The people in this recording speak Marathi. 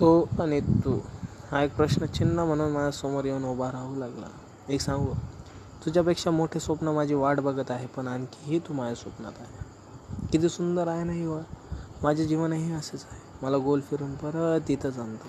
तो आणि तू. हा एक प्रश्नचिन्ह म्हणून माझ्यासमोर येऊन उभा राहू लागला. एक सांगू? तुझ्यापेक्षा मोठे स्वप्न माझी वाट बघत आहे पण आणखीही तू माझ्या स्वप्नात आहे. किती सुंदर आहे ना ही ओळ माझे जीवनही असेच आहे. मला गोल फिरून परत तिथंच आणतो